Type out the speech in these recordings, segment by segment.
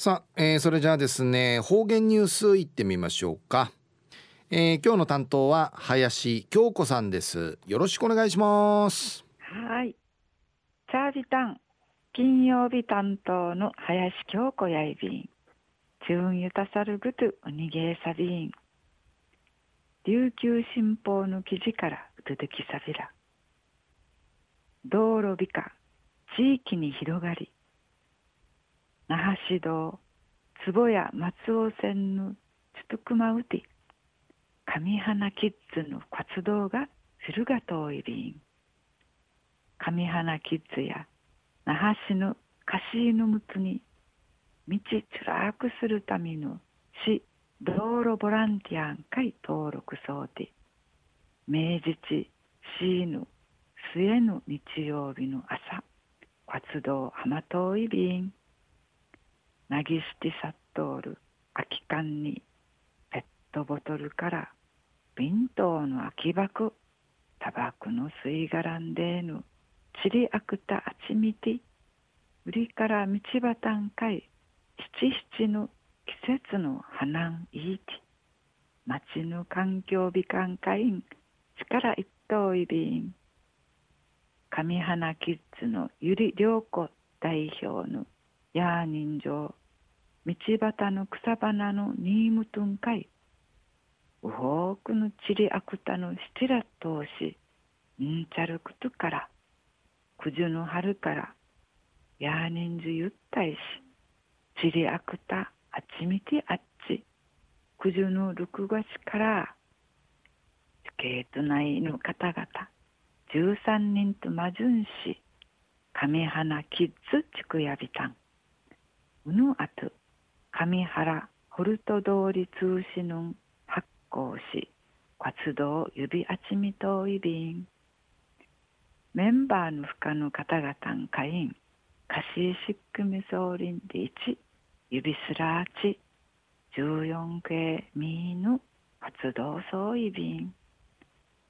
さあ、えー、それじゃあですね方言ニュースいってみましょうか、えー、今日の担当は林京子さんです。よろしくお願いします。はい。チャービタン金曜日担当の林京子やいびん。チュンユタサルグトゥウニゲーサビン。琉球新報の記事からうつづきさびら道路美化地域に広がり。那覇市道坪谷松尾線のチトクマウティ上花キッズの活動がフルガトイビン上花キッズや那覇市のカシーヌムツに道チュラークするための市道路ボランティアン会登録総定明治地シーヌ末の日曜日の朝活動浜遠い便なぎしてさっとおる空き缶にペットボトルから瓶頭の空き箱タバコの吸い殻んでぬちりあくたあちみて売りから道端んかい七七の季節の花んいいて町の環境美観会員力一等いびん上花キッズのゆり良子代表のヤーニン道端の草花のニームトンカイ。ウホークのチリアクタのシティラトウシンチャルクトから。九十の春からヤーニンジュゆったいしチリアクタあちみてあっち。九十の六月からスケート内の方々。13人と魔順し上花キッズ地区やびたん。うぬあと上原ホルト通り通しぬ発行し活動指あちみといびん。メンバーの深の方々ん会員カシーシックミソーリンで1指すらち14系ミーヌ活動総いびん。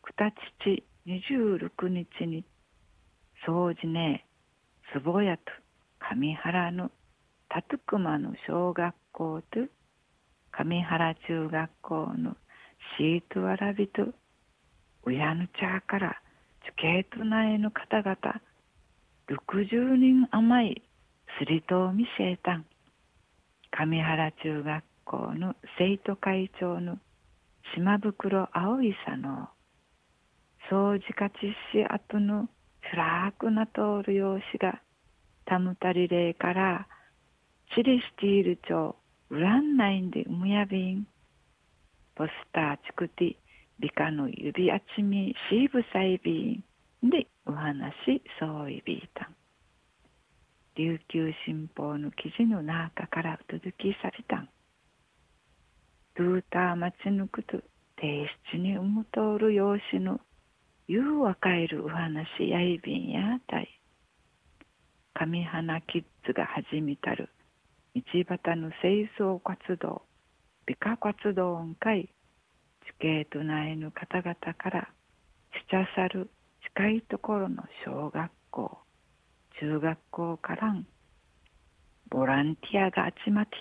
くたちち26日に掃除ねつぼやと上原のたとくまの小学校と上原中学校のシートわらびと親の茶からチケート内の方々60人余りすりとを見せたん。上原中学校の生徒会長の島袋青いさの掃除かちし後のつらくな通る用紙がたむたりれいからチリスティール町ウランナインでむやびん。ポスターチクティ美化の指あちみシーブサイビンでお話そういびいた。ん琉球新報の記事の中からお届けされた。んドゥーター待ち抜くと提出にうむ通る用紙のゆうわかえるお話やいびんやたい。上花キッズが始めたる道端の清掃活動、美化活動んかい、地形都内の方々からしちゃさる近いところの小学校、中学校からん、ボランティアが集まって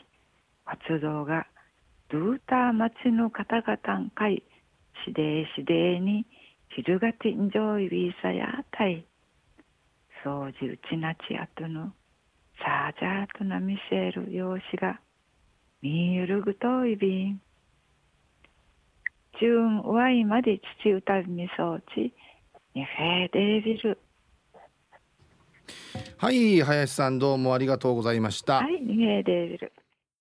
活動がドゥーター町の方々んかい、しでしでに昼がてんじょいびさやたい。掃除うちなちあとのさあじゃとな見せる用紙がみゆるぐといびん。中わいまで父歌みそうちにフェーデービル。はい林さんどうもありがとうございました。はい、にフェーデービル。